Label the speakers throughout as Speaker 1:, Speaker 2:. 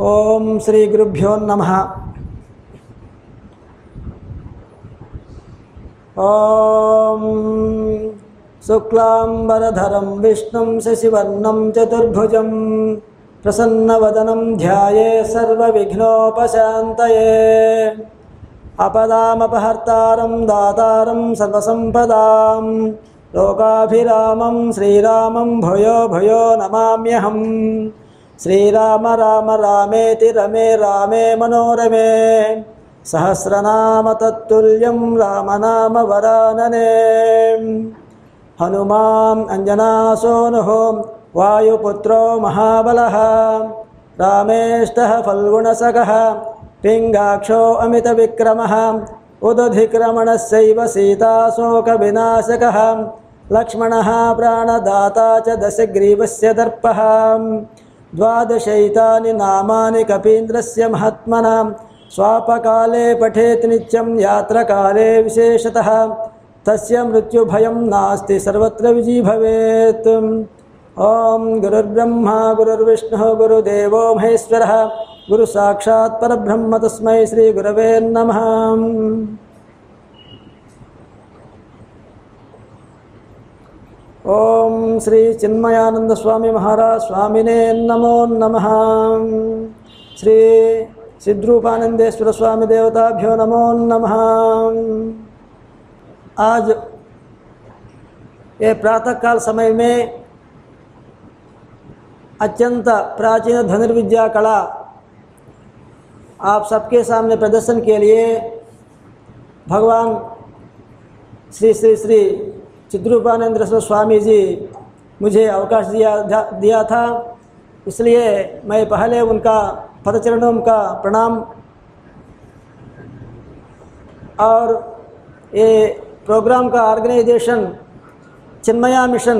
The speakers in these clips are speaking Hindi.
Speaker 1: ओम श्री गुरुभ्यो नम। ॐ शुक्लाम्बरधरं, विष्णुं शशिवर्णं, चतुर्भुजं, प्रसन्नवदनं ध्याये सर्वविघ्नोपशान्तये। अपदामपहर्तारं, दातारं, सर्वसम्पदां, लोकाभिरामं, श्रीरामं, भयो भयो नमाम्यहम्। श्रीराम राम रामेति रमे रामे मनोरमे। सहस्रनाम तत्तुल्यं रामनामवरानने हनुमान् अञ्जनासोनुः वायुपुत्रो महाबलः। रामेष्टः फल्गुणसखः, पिङ्गाक्षो अमितविक्रमः, उदधिक्रमणस्यैव सीताशोकविनाशकः। लक्ष्मणः प्राणदाता च दशग्रीवस्य दर्पः। द्वादशैतानि नामानि कपीन्द्रस्य महात्मना स्वापकाले पठेत् नित्यं यात्रकाले विशेषतः। तस्य मृत्युभयं नास्ति, सर्वत्र विजयी भवेत्। ॐ गुरुर्ब्रह्मा, गुरुर्विष्णुः, गुरुदेवो महेश्वरः। गुरु साक्षात् परब्रह्म तस्मै श्री गुरवे नमः। ओम श्री चिन्मयानंद स्वामी महाराज स्वामिने नमो नमः। श्री सिद्धरूपानंदेश्वर स्वामी देवताभ्यो नमो नमः। आज ये प्रातः काल समय में अत्यंत प्राचीन धनुर्विद्या कला आप सबके सामने प्रदर्शन के लिए भगवान श्री श्री श्री चिद्रूपानंद स्वामी जी मुझे अवकाश दिया दिया था। इसलिए मैं पहले उनका पदचरणों का प्रणाम और ये प्रोग्राम का ऑर्गेनाइजेशन, चिन्मया मिशन,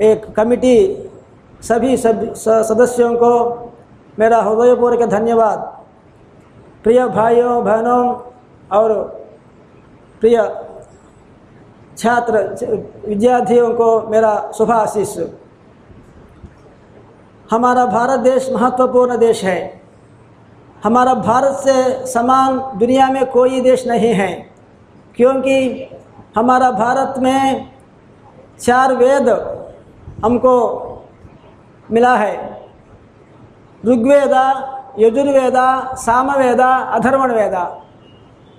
Speaker 1: एक कमिटी सभी सब सदस्यों को मेरा हृदयपूर्वक धन्यवाद। प्रिय भाइयों, बहनों और प्रिय छात्र, विद्यार्थियों को मेरा शुभ आशीष हमारा भारत देश महत्वपूर्ण देश है। हमारा भारत से समान दुनिया में कोई देश नहीं है, क्योंकि हमारा भारत में चार वेद हमको मिला है। ऋग्वेद, यजुर्वेद, सामवेद अधर्वण वेद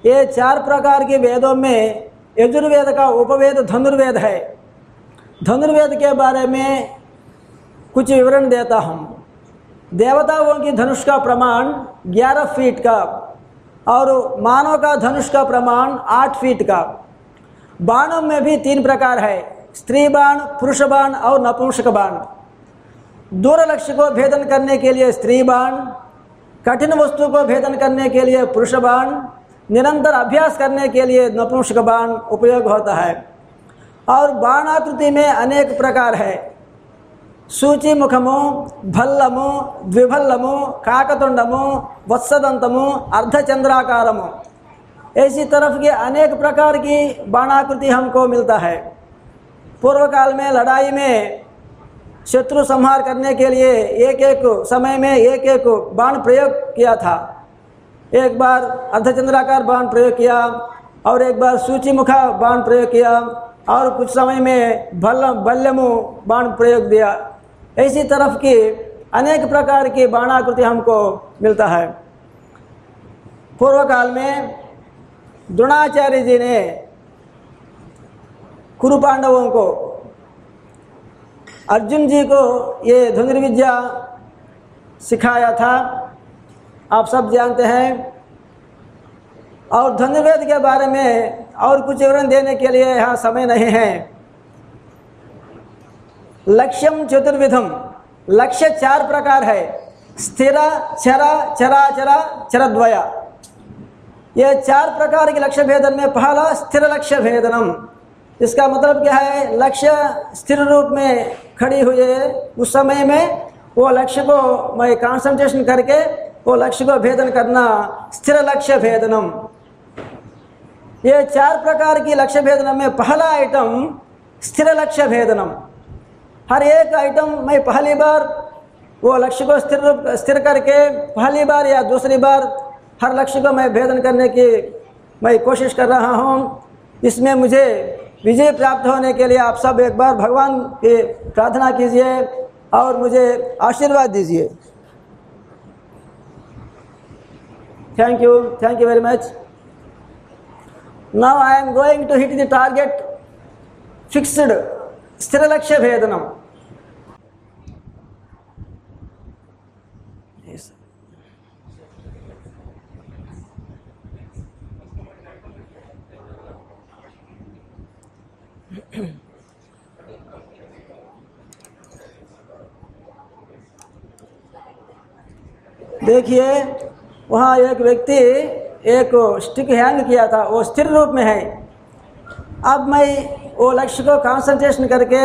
Speaker 1: ये चार प्रकार के वेदों में यजुर्वेद का उपवेद धनुर्वेद है। धनुर्वेद के बारे में कुछ विवरण देता हूँ। देवताओं की धनुष का प्रमाण 11 फीट का और मानव का धनुष का प्रमाण 8 फीट का। बाणों में भी तीन प्रकार है, स्त्री बाण, पुरुष बाण और नपुंसक बाण। दूर लक्ष्य को भेदन करने के लिए स्त्री बाण, कठिन वस्तु को भेदन करने के लिए पुरुष बाण निरंतर अभ्यास करने के लिए नपुंसक बाण उपयोग होता है। और बाणाकृति में अनेक प्रकार है। सूची मुखमु भल्लमु, द्विभल्लमु, काकतुंडमु, वत्सदंतमु, अर्धचंद्राकारमु। ऐसी तरफ़ के अनेक प्रकार की बाणाकृति हमको मिलता है। पूर्व काल में लड़ाई में शत्रु संहार करने के लिए एक एक समय में एक एक बाण प्रयोग किया था। एक बार अर्धचंद्राकार बाण प्रयोग किया और एक बार सूची मुखा बाण प्रयोग किया और कुछ समय में भल बल्यमु बाण प्रयोग दिया। ऐसी तरफ़ की अनेक प्रकार की बाणाकृति हमको मिलता है। पूर्व काल में द्रोणाचार्य जी ने कुरु पांडवों को, अर्जुन जी को ये धनुर्विद्या सिखाया था। आप सब जानते हैं। और धनुर्वेद के बारे में और कुछ विवरण देने के लिए यहाँ समय नहीं है। लक्ष्यम चतुर्विधम। लक्ष्य चार प्रकार है। स्थिर, चरा चरा चरा चरद्वया। ये चार प्रकार के लक्ष्य भेदन में पहला स्थिर लक्ष्य भेदनम। इसका मतलब क्या है? लक्ष्य स्थिर रूप में खड़ी हुई है। उस समय में वो लक्ष्य को मैं कॉन्सेंट्रेशन करके वो लक्ष्य को भेदन करना, स्थिर लक्ष्य भेदनम। ये चार प्रकार की लक्ष्य भेदनम में पहला आइटम स्थिर लक्ष्य भेदनम। हर एक आइटम मैं पहली बार वो लक्ष्य को स्थिर स्थिर करके पहली बार या दूसरी बार हर लक्ष्य को मैं भेदन करने की मैं कोशिश कर रहा हूँ। इसमें मुझे विजय प्राप्त होने के लिए आप सब एक बार भगवान की प्रार्थना कीजिए और मुझे आशीर्वाद दीजिए। Thank you thank you very much now I am going to hit the target fixed स्थिर लक्ष्य भेदनम देखिए वहाँ एक व्यक्ति एक स्टिक हैंग किया था, वो स्थिर रूप में है। अब मैं वो लक्ष्य को कंसंट्रेशन करके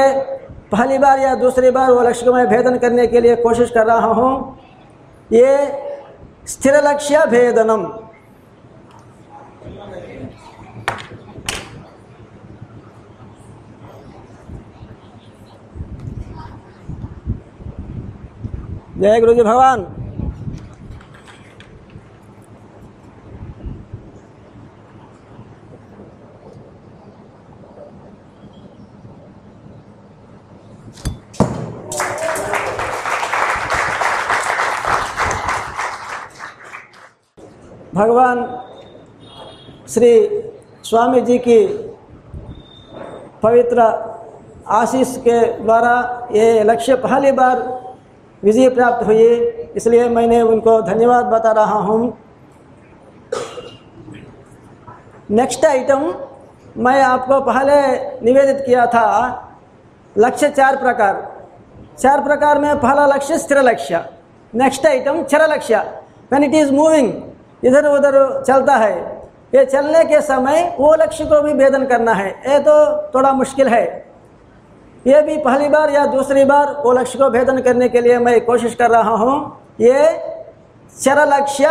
Speaker 1: पहली बार या दूसरी बार वो लक्ष्य को मैं भेदन करने के लिए कोशिश कर रहा हूँ। ये स्थिर लक्ष्य भेदनम। जय गुरु जी भगवान। भगवान श्री स्वामी जी की पवित्र आशीष के द्वारा ये लक्ष्य पहली बार विजय प्राप्त हुई, इसलिए मैंने उनको धन्यवाद बता रहा हूँ। नेक्स्ट आइटम मैं आपको पहले निवेदित किया था लक्ष्य चार प्रकार। चार प्रकार में पहला लक्ष्य स्थिर लक्ष्य। नेक्स्ट आइटम चर लक्ष्य। व्हेन इट इज़ मूविंग इधर उधर चलता है। ये चलने के समय वो लक्ष्य को भी भेदन करना है। ये तो थोड़ा मुश्किल है। ये भी पहली बार या दूसरी बार वो लक्ष्य को भेदन करने के लिए मैं कोशिश कर रहा हूँ। ये चर लक्ष्य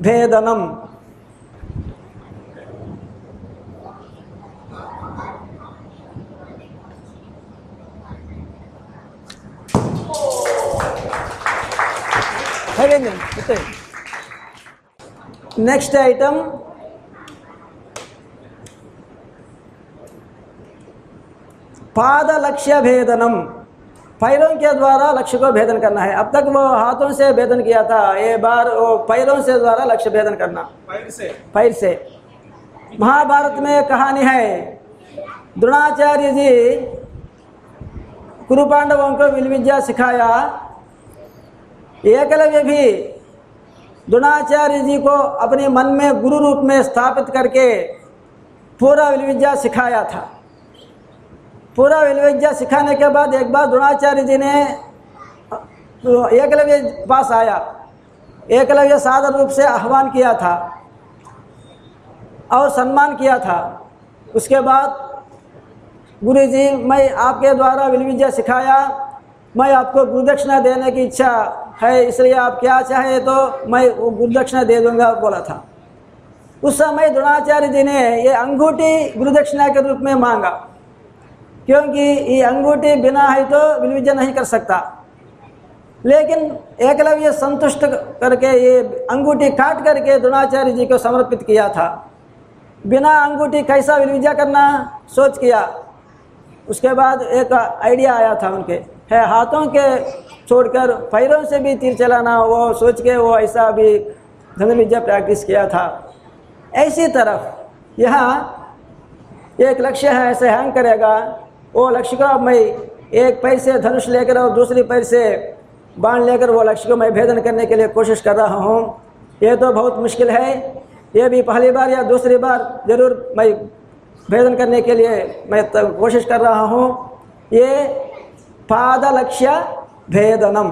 Speaker 1: भेदनम नेक्स्ट आइटम पाद लक्ष्य भेदनम पैरों के द्वारा लक्ष्य को भेदन करना है। अब तक वो हाथों से भेदन किया था। ये बार वो पैरों से द्वारा लक्ष्य भेदन करना।
Speaker 2: पैर से।
Speaker 1: पैर से। महाभारत में कहानी है। द्रोणाचार्य जी कुरु पांडवों को विल विद्या सिखाया। एकलव्य भी द्रोणाचार्य जी को अपने मन में गुरु रूप में स्थापित करके पूरा विल विद्या सिखाया था। पूरा विल विद्या सिखाने के बाद एक बार द्रोणाचार्य जी ने, एकलव्य पास आया। एकलव्य सादर रूप से आह्वान किया था और सम्मान किया था। उसके बाद गुरु जी, मैं आपके द्वारा विलविद्या सिखाया। मैं आपको गुरुदक्षिणा देने की इच्छा है, इसलिए आप क्या चाहे तो मैं वो गुरुदक्षिणा दे दूँगा, बोला था। उस समय द्रोणाचार्य जी ने ये अंगूठी गुरुदक्षिणा के रूप में मांगा। क्योंकि ये अंगूठी बिना है तो विलविजय नहीं कर सकता। लेकिन एकलव्य संतुष्ट करके ये अंगूठी काट करके द्रोणाचार्य जी को समर्पित किया था। बिना अंगूठी कैसा विल विद्या करना, सोच किया। उसके बाद एक आइडिया आया था उनके। है, हाथों के छोड़कर पैरों से भी तीर चलाना, वो सोच के वो ऐसा भी धनुर्विद्या प्रैक्टिस किया था। ऐसी तरफ़ यहाँ एक लक्ष्य है, ऐसे हैंग करेगा। वो लक्ष्य को मैं एक पैर से धनुष लेकर और दूसरी पैर से बाण लेकर वो लक्ष्य को मैं भेदन करने के लिए कोशिश कर रहा हूँ। ये तो बहुत मुश्किल है। ये भी पहली बार या दूसरी बार ज़रूर मैं भेदन करने के लिए मैं तब कोशिश कर रहा हूँ। ये पाद लक्ष्य भेदनम।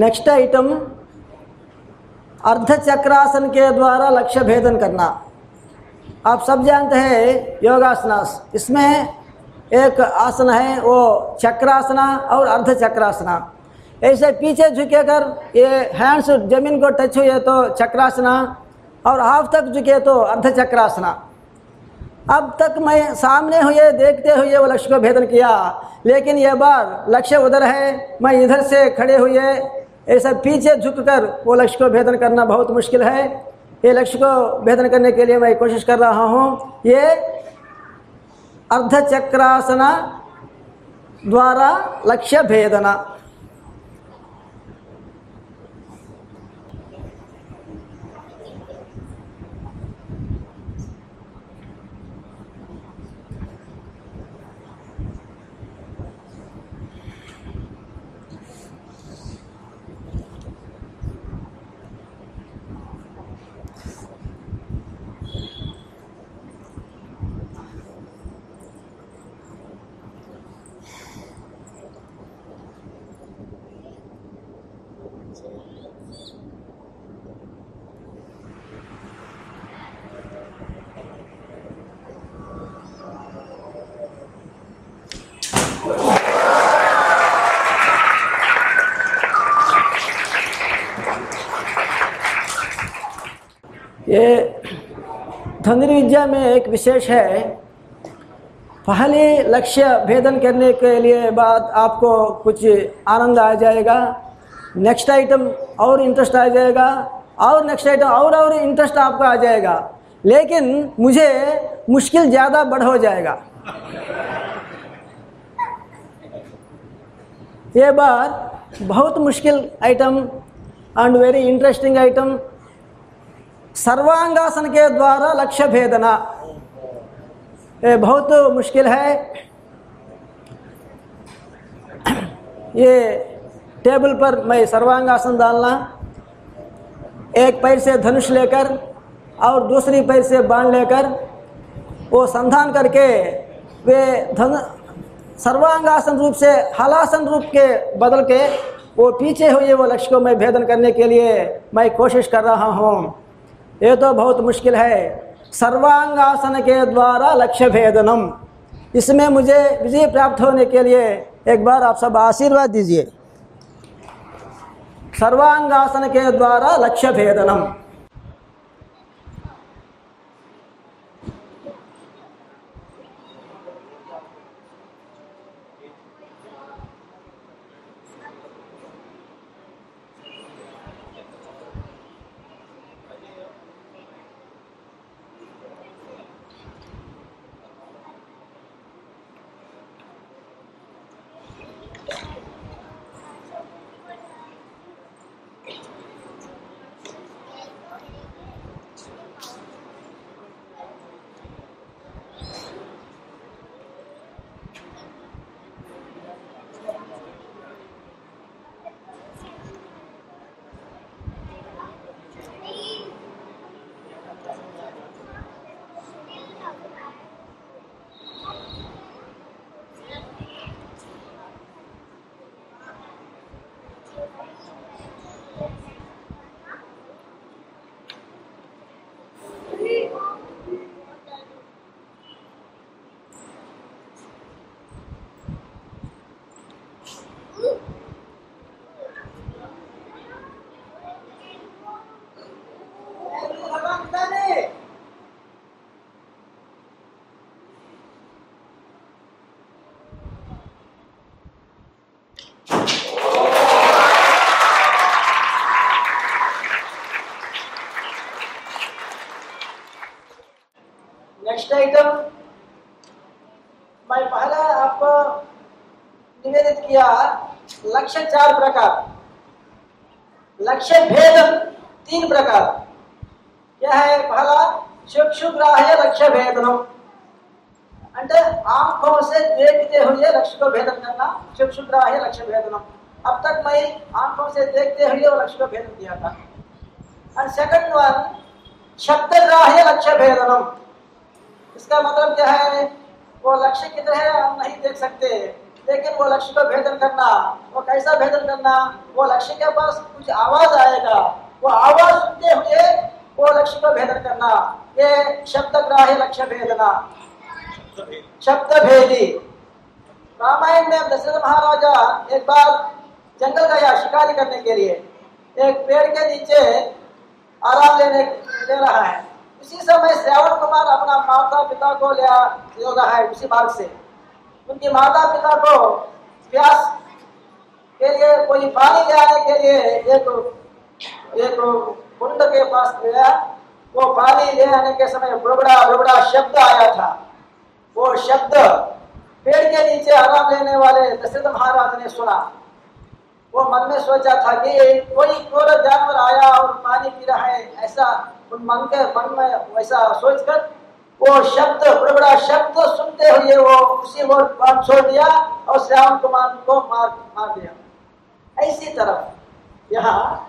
Speaker 1: नेक्स्ट आइटम अर्ध चक्रासन के द्वारा लक्ष्य भेदन करना। आप सब जानते हैं योगासनास। इसमें एक आसन है, वो चक्रासना और अर्ध चक्रासना ऐसे पीछे झुके कर ये हैंड्स ज़मीन को टच हुए तो चक्रासना और हाफ़ तक झुके तो अर्ध चक्रासना अब तक मैं सामने हुए, देखते हुए वो लक्ष्य को भेदन किया। लेकिन यह बार लक्ष्य उधर है, मैं इधर से खड़े हुए ऐसा पीछे झुककर वो लक्ष्य को भेदन करना बहुत मुश्किल है। ये लक्ष्य को भेदन करने के लिए मैं कोशिश कर रहा हूँ। ये अर्ध चक्रासना द्वारा लक्ष्य भेदना। ये धनुर्विद्या में एक विशेष है। पहले लक्ष्य भेदन करने के लिए बाद आपको कुछ आनंद आ जाएगा। नेक्स्ट आइटम और इंटरेस्ट आ जाएगा और नेक्स्ट आइटम और और इंटरेस्ट आपको आ जाएगा। लेकिन मुझे मुश्किल ज़्यादा बढ़ हो जाएगा। ये बात बहुत मुश्किल item and very interesting item sarvangasana के द्वारा लक्ष्य भेदना। ये बहुत मुश्किल है। ये टेबल पर मैं सर्वांगासन डालना। एक पैर से धनुष लेकर और दूसरी पैर से बाण लेकर वो संधान करके वे धन सर्वांगासन रूप से, हलासन रूप के बदल के वो पीछे हुए वो लक्ष्य को मैं भेदन करने के लिए मैं कोशिश कर रहा हूँ। ये तो बहुत मुश्किल है। सर्वांगासन के द्वारा लक्ष्य भेदनम। इसमें मुझे विजय प्राप्त होने के लिए एक बार आप सब आशीर्वाद दीजिए। सर्वांगासन के द्वारा लक्ष्य भेदनम। नेक्स्ट आइटम मैं पहले आपको निवेदित किया लक्ष्य चार प्रकार। लक्ष्य भेद तीन प्रकार। क्या है पहला, चक्षुग्राह्य लक्ष्य भेदनम। అంటే आँखों से देखते हुए लक्ष्य को भेदन करना, चक्षुग्राह्य लक्ष्य भेदनम। अब तक मैं आँखों से देखते हुए लक्ष्य को भेदन किया था। एंड सेकंड वन शब्दग्राह्य लक्ष्य भेदनम। इसका मतलब क्या है, वो लक्ष्य किधर है हम नहीं देख सकते, लेकिन वो लक्ष्य को भेदन करना, वो कैसा भेदन करना, वो लक्ष्य के पास कुछ आवाज़ आएगा, वो आवाज़ सुनते हुए वो लक्ष्य को भेदन करना, ये शब्द ग्राह्य लक्ष्य भेदना। शब्द भेदी रामायण में दशरथ महाराजा एक बार जंगल गया शिकारी करने के लिए एक पेड़ के नीचे आराम लेने, ले रहा है। उसी समय श्रावण कुमार अपना माता पिता को ले रहा है, उसी मार्ग से। उनकी माता पिता को प्यास के लिए कोई पानी ले आने के लिए एक एक कुंड के पास गया। वो पानी ले आने के समय बड़ा बड़ा शब्द आया था। वो शब्द पेड़ के नीचे आराम लेने वाले दशरथ महाराज ने सुना। वो मन में सोचा था कि कोई क्रूर जानवर आया और पानी पी रहा है, ऐसा उन मन के मन में वैसा सोचकर वो शब्द बड़ा बड़ा शब्द सुनते हुए वो उसी बात छोड़ दिया और श्याम कुमार को मार मार दिया। ऐसी तरह यहाँ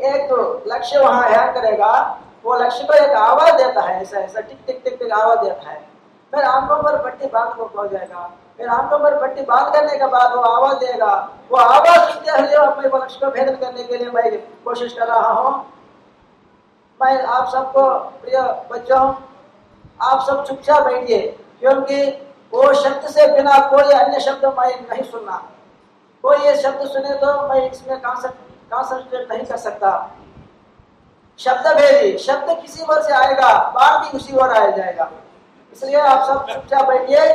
Speaker 1: एक तो लक्ष्य वहाँ ध्यान करेगा, वो लक्ष्य को एक आवाज़ देता है, ऐसा ऐसा टिक टिक टिक टिक आवाज़ देता है। फिर आँखों पर पट्टी बाँध को पहुँच जाएगा। फिर आँखों पर पट्टी बाँध करने के बाद वो आवाज़ देगा। वो आवाज़ सुनते हुए अपने वो लक्ष्य को भेदन करने के लिए मैं कोशिश कर रहा हूँ। मैं आप सबको प्रिय बच्चों, आप सब चुपचाप बैठिए, क्योंकि वो शब्द से बिना कोई अन्य शब्द मैं नहीं सुनना। कोई ये शब्द सुने तो मैं इसमें कॉन्सेंट्रेट नहीं कर सकता। शब्द भेदी, शब्द किसी ओर से आएगा बाढ़ भी उसी ओर आया जाएगा। इसलिए आप सब चुपचाप बैठिए।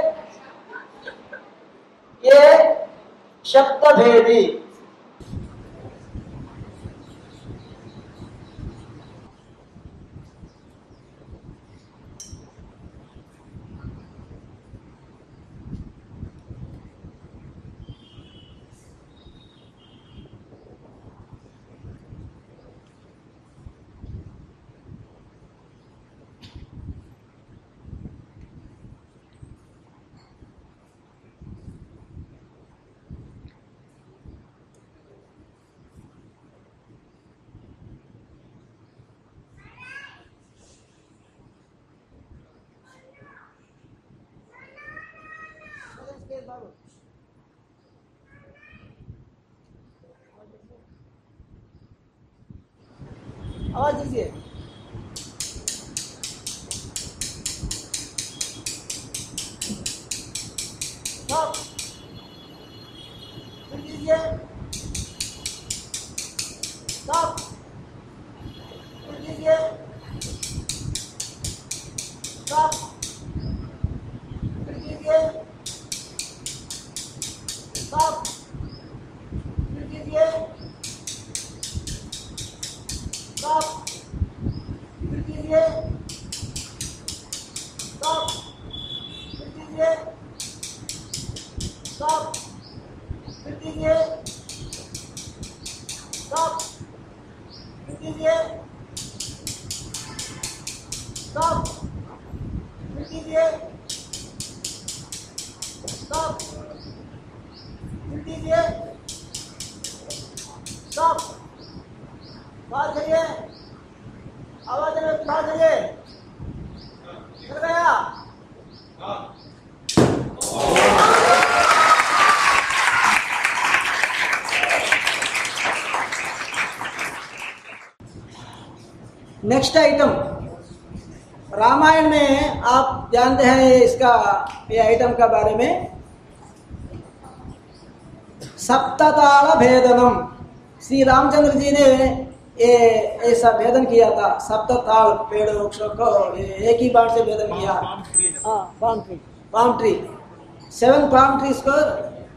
Speaker 1: ये शब्द भेदी। 好，谢谢。Stop. Interior. Next item Ramayana में आप जानते हैं इसका ये आइटम का बारे में। सप्तताल भेदनम। श्री रामचंद्र जी ने ये ऐसा भेदन किया था। सप्तताल पेड़ वृक्षों को एक ही बार से भेदन किया। Palm tree palm tree seven palm trees को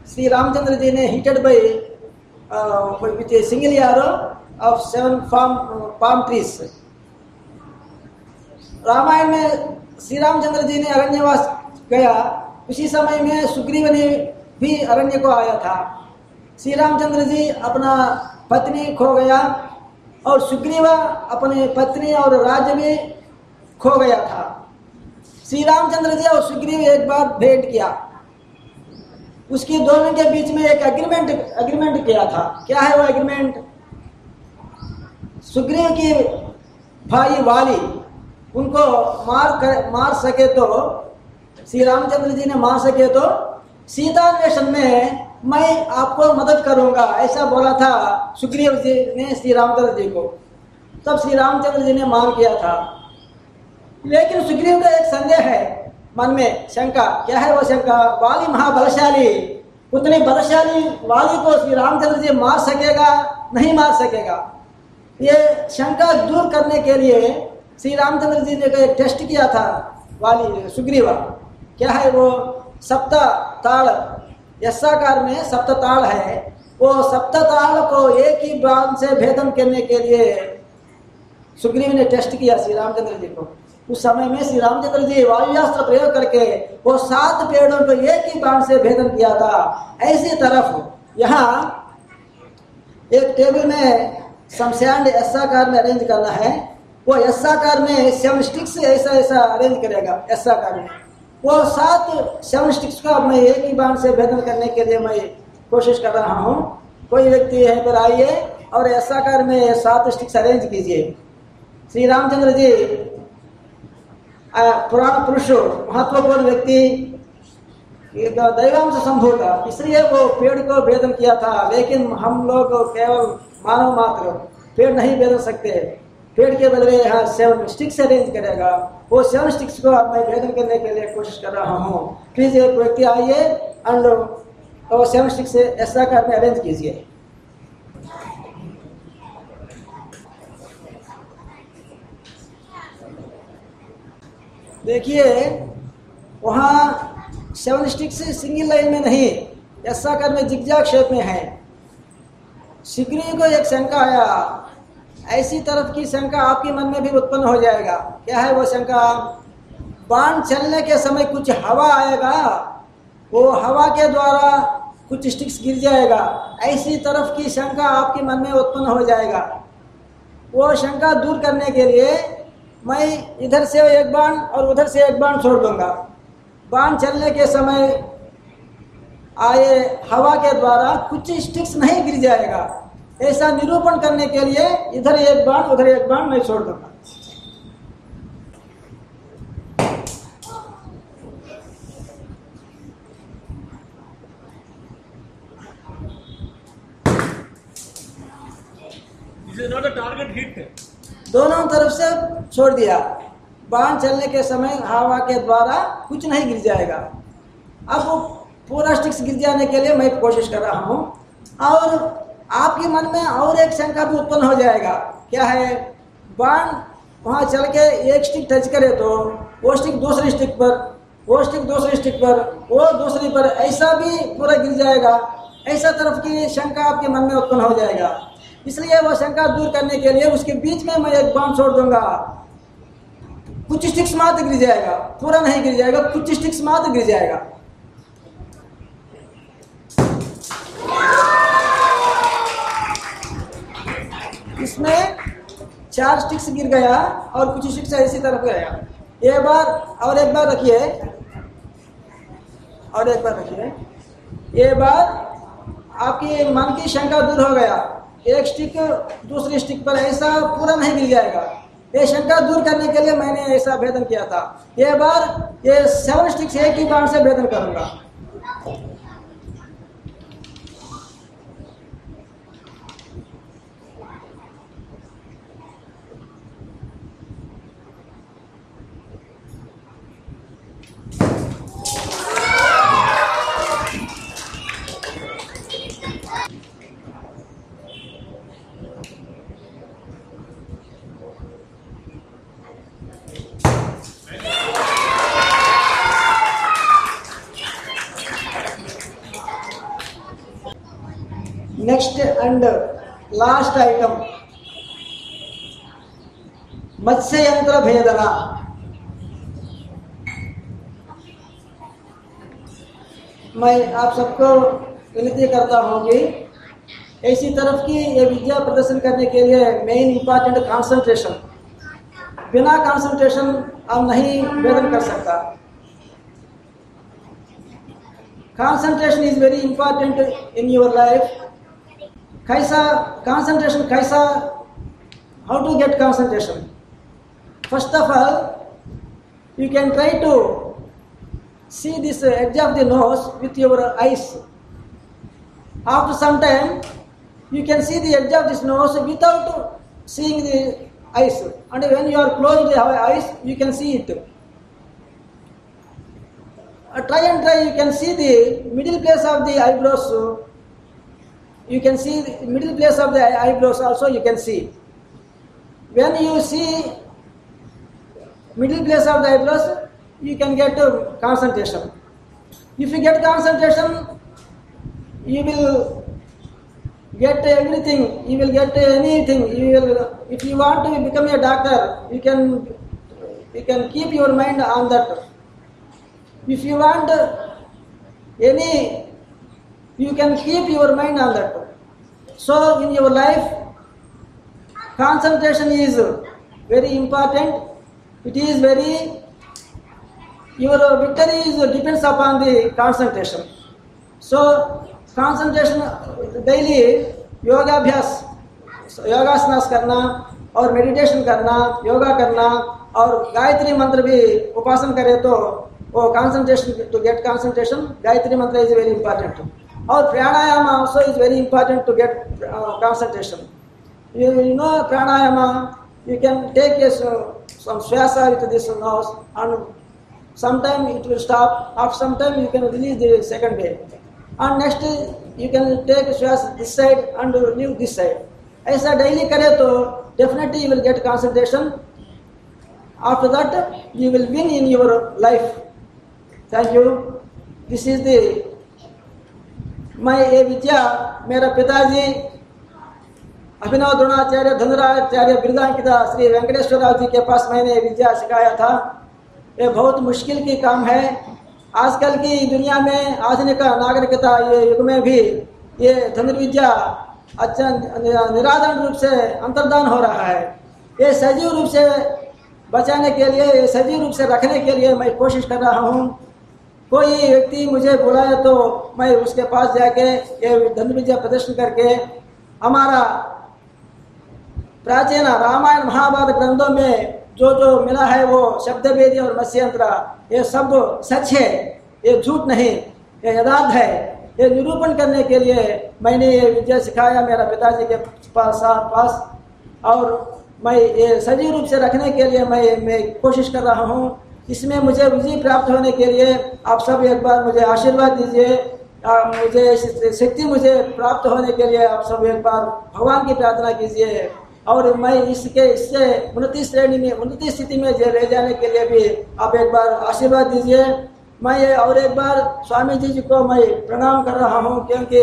Speaker 1: श्री रामचंद्र जी ने hitted by single arrow of seven palm trees Ramayana में श्री रामचंद्र जी ने अरण्यवास गया। उसी समय में सुग्रीव ने भी अरण्य को आया था। श्री रामचंद्र जी अपना पत्नी खो गया और सुग्रीव अपने पत्नी और राज्य में खो गया था। श्री रामचंद्र जी और सुग्रीव एक बार भेंट किया। उसकी दोनों के बीच में एक एग्रीमेंट एग्रीमेंट किया था। क्या है वो एग्रीमेंट सुग्रीव की भाई वाली उनको मार कर, मार सके तो श्री रामचंद्र जी ने मार सके तो सीतान्वेषण में मैं आपको मदद करूँगा, ऐसा बोला था सुग्रीव जी ने श्री रामचंद्र जी को। तब श्री रामचंद्र जी ने मार किया था। लेकिन सुग्रीव का एक संदेह है मन में, शंका, क्या है वो शंका? वाली महाबलशाली, उतने बलशाली वाली को श्री रामचंद्र जी मार सकेगा, नहीं मार सकेगा? ये शंका दूर करने के लिए श्री रामचंद्र जी ने एक टेस्ट किया था वाली सुग्रीवा। क्या है वो? सप्त ताल यशाकार में सप्त ताल है। वो सप्त ताल को एक ही बाण से भेदन करने के लिए सुग्रीव ने टेस्ट किया श्री रामचंद्र जी को। उस समय में श्री रामचंद्र जी वायुयास्त्र प्रयोग करके वो सात पेड़ों को एक ही बाण से भेदन किया था। ऐसी तरफ़ यहाँ एक टेबल में शमशान ऐसाकार में अरेंज करना है। वो ऐसाकार में सेवन स्टिक्स ऐसा ऐसा अरेंज करेगा ऐसाकार में। वो सात सेवन स्टिक्स का मैं एक ही बाण से भेदन करने के लिए मैं कोशिश कर रहा हूँ। कोई व्यक्ति यहीं पर आइए और ऐसाकार में सात स्टिक्स अरेंज कीजिए। श्री रामचंद्र जी पुराण पुरुष, महत्वपूर्ण व्यक्ति दैवांश संभूत इसलिए वो पेड़ को भेदन किया था, लेकिन हम लोग केवल मानव मात्र, पेड़ नहीं भेद सकते। पेड़ के बदले यहाँ सेवन स्टिक्स अरेंज करेगा। वो सेवन स्टिक्स को मैं भेदन करने के लिए कोशिश कर रहा हूँ। प्लीज़ एक व्यक्ति आइए एंड वो सेवन स्टिक्स से ऐसा कर में अरेंज कीजिए। देखिए, वहाँ सेवन स्टिक्स सिंगल लाइन में नहीं, ऐसा कर में जिगजाग शेप में है। सिगरी को एक शंका आया। ऐसी तरफ़ की शंका आपके मन में भी उत्पन्न हो जाएगा। क्या है वो शंका? बाण चलने के समय कुछ हवा आएगा, वो हवा के द्वारा कुछ स्टिक्स गिर जाएगा। ऐसी तरफ़ की शंका आपके मन में उत्पन्न हो जाएगा। वो शंका दूर करने के लिए मैं इधर से एक बाण और उधर से एक बाण छोड़ दूँगा। बाण चलने के समय आए हवा के द्वारा कुछ स्टिक्स नहीं गिर जाएगा। ऐसा निरूपण करने के लिए इधर एक बाण उधर एक बाण मैं छोड़ दूँगा दोनों तरफ़ से छोड़ दिया। बाण चलने के समय हवा के द्वारा कुछ नहीं गिर जाएगा। अब पूरा स्टिक्स गिर जाने के लिए मैं कोशिश कर रहा हूँ। और आपके मन में और एक शंका भी उत्पन्न हो जाएगा। क्या है? बाण वहाँ चल के एक स्टिक टच करे तो वो स्टिक दूसरी स्टिक पर, वो स्टिक दूसरी स्टिक पर, वो दूसरी पर ऐसा भी पूरा गिर जाएगा। ऐसा तरफ़ की शंका आपके मन में उत्पन्न हो जाएगा। इसलिए वो शंका दूर करने के लिए उसके बीच में मैं एक बाण छोड़ दूँगा। कुछ स्टिक्स मात्र गिर जाएगा। पूरा नहीं गिर जाएगा, कुछ स्टिक्स मात्र गिर जाएगा। इसमें चार स्टिक्स गिर गया और कुछ स्टिक्स इसी तरफ़ गया। एक बार और एक बार रखिए। और एक बार रखिए। ये बार आपकी मन की शंका दूर हो गया। एक स्टिक दूसरी स्टिक पर ऐसा पूरा नहीं गिर जाएगा। ये शंका दूर करने के लिए मैंने ऐसा भेदन किया था। ये बार ये सेवन स्टिक्स एक ही बार से भेदन करूँगा। एंड लास्ट आइटम मत्स्य यंत्र भेदना मैं आप सबको विनती करता हूँ कि ऐसी तरफ़ की ये विद्या प्रदर्शन करने के लिए मेन इंपॉर्टेंट कंसंट्रेशन बिना कंसंट्रेशन आप नहीं वेदन कर सकता। Concentration is very important in your life Kaisa, concentration, Kaisa, how to get concentration? First of all, you can try to see this edge of the nose with your eyes. After some time, you can see the edge of this nose without seeing the eyes. And when you are closed the eyes, you can see it. Uh, try and try, you can see the middle place of the eyebrows you can see the middle place of the eyebrows also you can see. When you see middle place of the eyebrows, you can get uh, concentration. If you get concentration, you will get everything. You will get anything. You will, if you want to become a doctor, you can you can keep your mind on that. If you want any, you can keep your mind on that. So in your life, concentration is very important. It is very your victory is depends upon the concentration. So concentration daily yoga अभ्यास योगासनास करना और मेडिटेशन करना योगा करना और गायत्री मंत्र भी उपासन करे तो वो concentration to get concentration Gayatri mantra is very important और pranayama also is very important to get concentration you, you know pranayama you can take a, some swasa with this nose and sometime it will stop after some time you can release the second way and next you can take swasa this side and leave this side ऐसा डेली करे तो definitely you will get concentration after that you will win in your life thank you this is the मैं ये विद्या मेरा पिताजी अभिनव द्रोणाचार्य धनुराचार्य बिरदांकिता श्री वेंकटेश्वर राव जी के पास मैंने विद्या सिखाया था। ये बहुत मुश्किल की काम है। आजकल की दुनिया में आधुनिक नागरिकता ये युग में भी ये धनुर्विद्या अच्छा निराधन रूप से अंतर्दान हो रहा है। ये सजीव रूप से बचाने के लिए सजीव रूप से रखने के लिए मैं कोशिश कर रहा हूँ। कोई व्यक्ति मुझे बुलाए तो मैं उसके पास जाके ये धनुर्विद्या प्रदर्शन करके हमारा प्राचीन रामायण महाभारत ग्रंथों में जो जो मिला है वो शब्द वेदी और मत्स्यंत्र ये सब सच है, ये झूठ नहीं, ये यदार्थ है। ये निरूपण करने के लिए मैंने ये विद्या सिखाया मेरा पिताजी के पास पास। और मैं ये सजीव रूप से रखने के लिए मैं मैं कोशिश कर रहा हूँ इसमें मुझे विजय प्राप्त होने के लिए आप सब एक बार मुझे आशीर्वाद दीजिए। मुझे शक्ति मुझे प्राप्त होने के लिए आप सब एक बार भगवान की प्रार्थना कीजिए। और मैं इसके इससे उन्नति श्रेणी में उन्नति स्थिति में ले जाने के लिए भी आप एक बार आशीर्वाद दीजिए। मैं और एक बार स्वामी जी जी को मैं प्रणाम कर रहा हूँ क्योंकि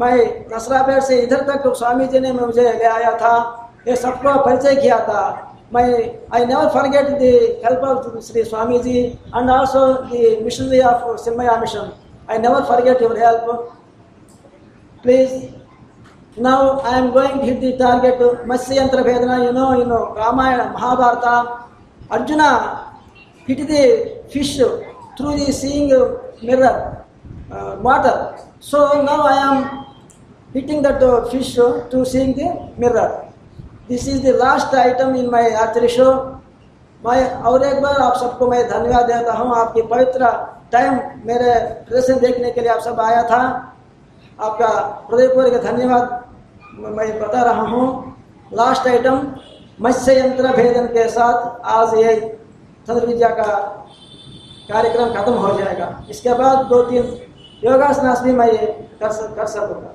Speaker 1: मैं नसरापेट से इधर तक तो स्वामी जी ने मुझे ले आया था। ये सबको परिचय किया था। my I never forget the help of Sri Swamiji and also the missionary of Simhaya Mission. I never forget your help. Please, now I am going to hit the target. Matsyantra Vedana, you know, you know, Ramayana, Mahabharata, Arjuna hit the fish through the seeing mirror, uh, water. So now I am hitting that fish to seeing the mirror. This is the last item in my archery show. मैं और एक बार आप सबको मैं धन्यवाद देता हूँ। आपकी पवित्र टाइम मेरे प्रदर्शन देखने के लिए आप सब आया था। आपका हृदयपूर्वक धन्यवाद मैं बता रहा हूँ। लास्ट आइटम मत्स्य यंत्र भेदन के साथ आज ये चंद्र का कार्यक्रम खत्म हो जाएगा। इसके बाद दो तीन योगासनास भी मैं कर कर सकूँगा।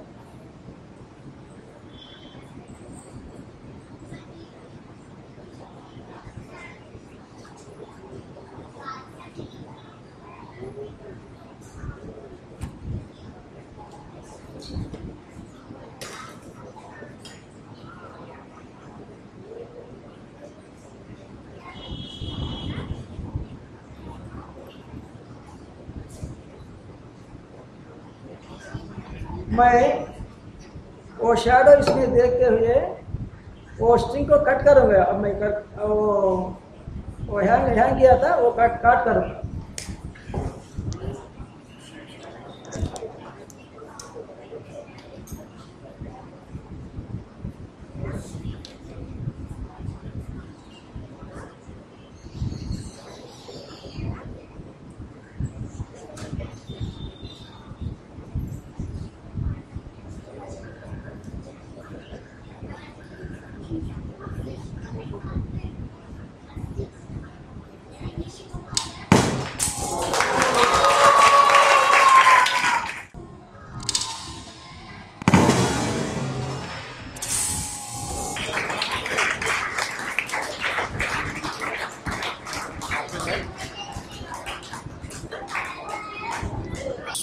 Speaker 1: मैं वो शेडो इसमें देखते हुए वो स्ट्रिंग को कट करूँगा। अब मैं कट वो वो हैंग हैंग किया था, वो कट काट करूँगा।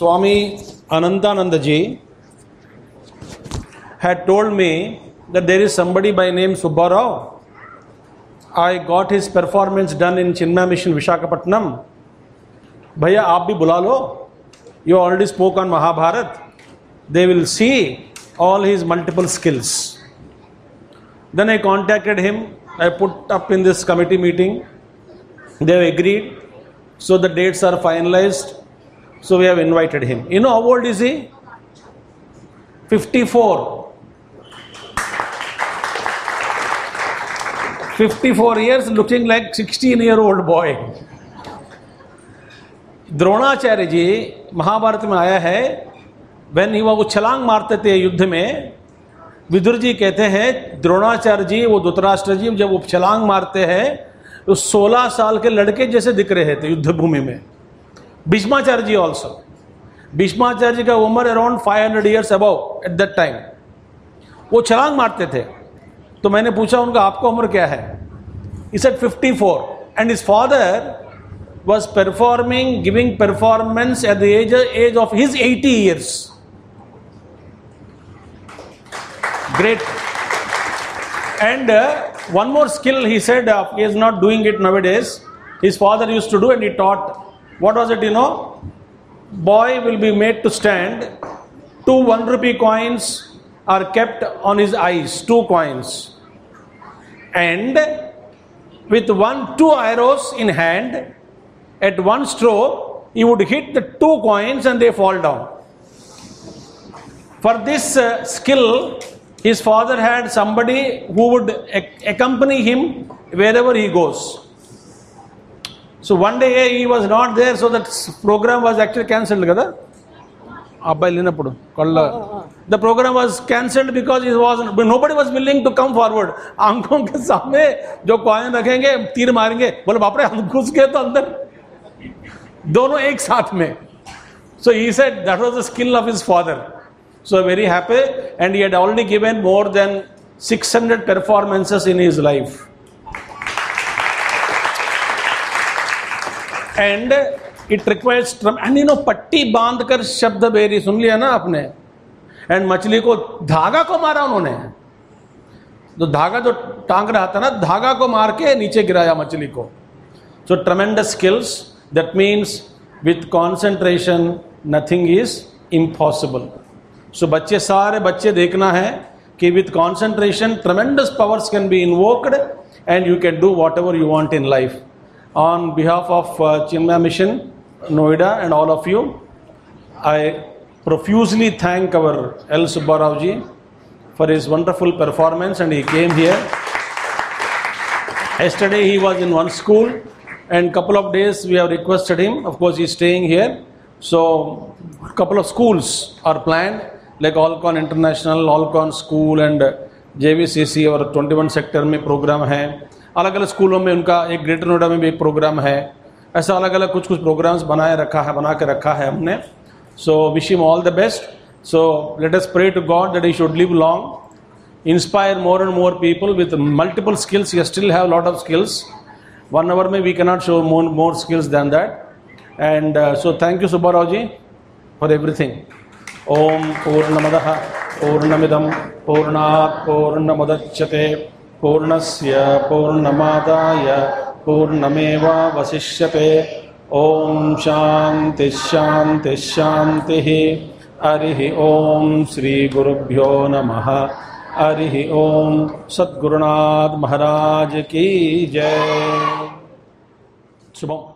Speaker 2: Swami Anantananda ji had told me that there is somebody by name Subbarao. I got his performance done in Chinmay Mission Vishakhapatnam. भैया आप भी बुला लो you already spoke on Mahabharata they will see all his multiple skills. Then I contacted him. I put up in this committee meeting. They have agreed. So the dates are finalized. So, we have invited him. You know how old is he? 54. 54 years looking like 16 year old boy. Dronacharya ji Mahabharata में आया है वेन ही वो छलांग मारते थे युद्ध में विदुर जी कहते हैं द्रोणाचार्य जी वो धुतराष्ट्र जी जब वो छलांग मारते हैं तो 16 साल के लड़के जैसे दिख रहे थे युद्ध भूमि में भीष्माचार्य जी ऑल्सो भीष्माचार्य जी का उम्र around 500 hundred years about at that time वो छलांग मारते थे तो मैंने पूछा उनका आपका उम्र क्या है इस at 54 and is father giving performance at the age, age of his 80 years. Great. And uh, one more skill he said, uh, he is not doing it nowadays. His father used to do and he taught. What was it, you know? Boy will be made to stand. Two one rupee coins are kept on his eyes, two coins. And with one, two arrows in hand, at one stroke, he would hit the two coins and they fall down. For this uh, skill, his father had somebody who would ac- accompany him wherever he goes. So one day he was not there, so that s- program was actually cancelled. కదా అబ్బాయి లేనప్పుడు కళ్ళ the program was cancelled because it was nobody was willing to come forward आंखों के सामने जो कॉइन रखेंगे तीर मारेंगे बोले बाप रे हम घुस गए तो अंदर दोनों एक साथ में so he said that was the skill of his father so very happy and he had already given more than 600 performances in his life And it requires term and you know पट्टी बाँध कर शब्द बेरी सुन लिया ना आपने एंड मछली को धागा को मारा उन्होंने तो धागा जो टांग रहा था ना धागा को मार के नीचे गिराया मछली को so tremendous skills that means with concentration nothing is impossible so बच्चे सारे बच्चे देखना है कि with concentration tremendous powers can be invoked and you can do whatever you want in life on behalf of uh, Chinmaya Mission Noida and all of you I profusely thank our L Subbarao ji for his wonderful performance and he came here Yesterday he was in one school and couple of days we have requested him. Of course he's staying here. So couple of schools are planned like Alcon International, Alcon School and JVCC और 21 सेक्टर में प्रोग्राम है अलग अलग स्कूलों में उनका एक ग्रेटर नोएडा में भी एक प्रोग्राम है। ऐसा अलग अलग कुछ कुछ प्रोग्राम्स बनाए रखा है, बना के रखा है हमने। So wish you all the best so let us pray to God that he should live long inspire more and more people with multiple skills you still have lot of skills one hour में we cannot show more more skills than that and so thank you Subbarao ji for everything ओम पूर्ण मद पूर्ण मिदम पूर्ण मदच्यते पूर्णस्य पूर्णमादाय पूर्णमेवावशिष्यते। ॐ शान्तिश्शान्तिश्शान्तिः हरिः ॐ श्रीगुरुभ्यो नमः। हरिः ॐ सद्गुरुनाथमहाराज की जय। शुभम्।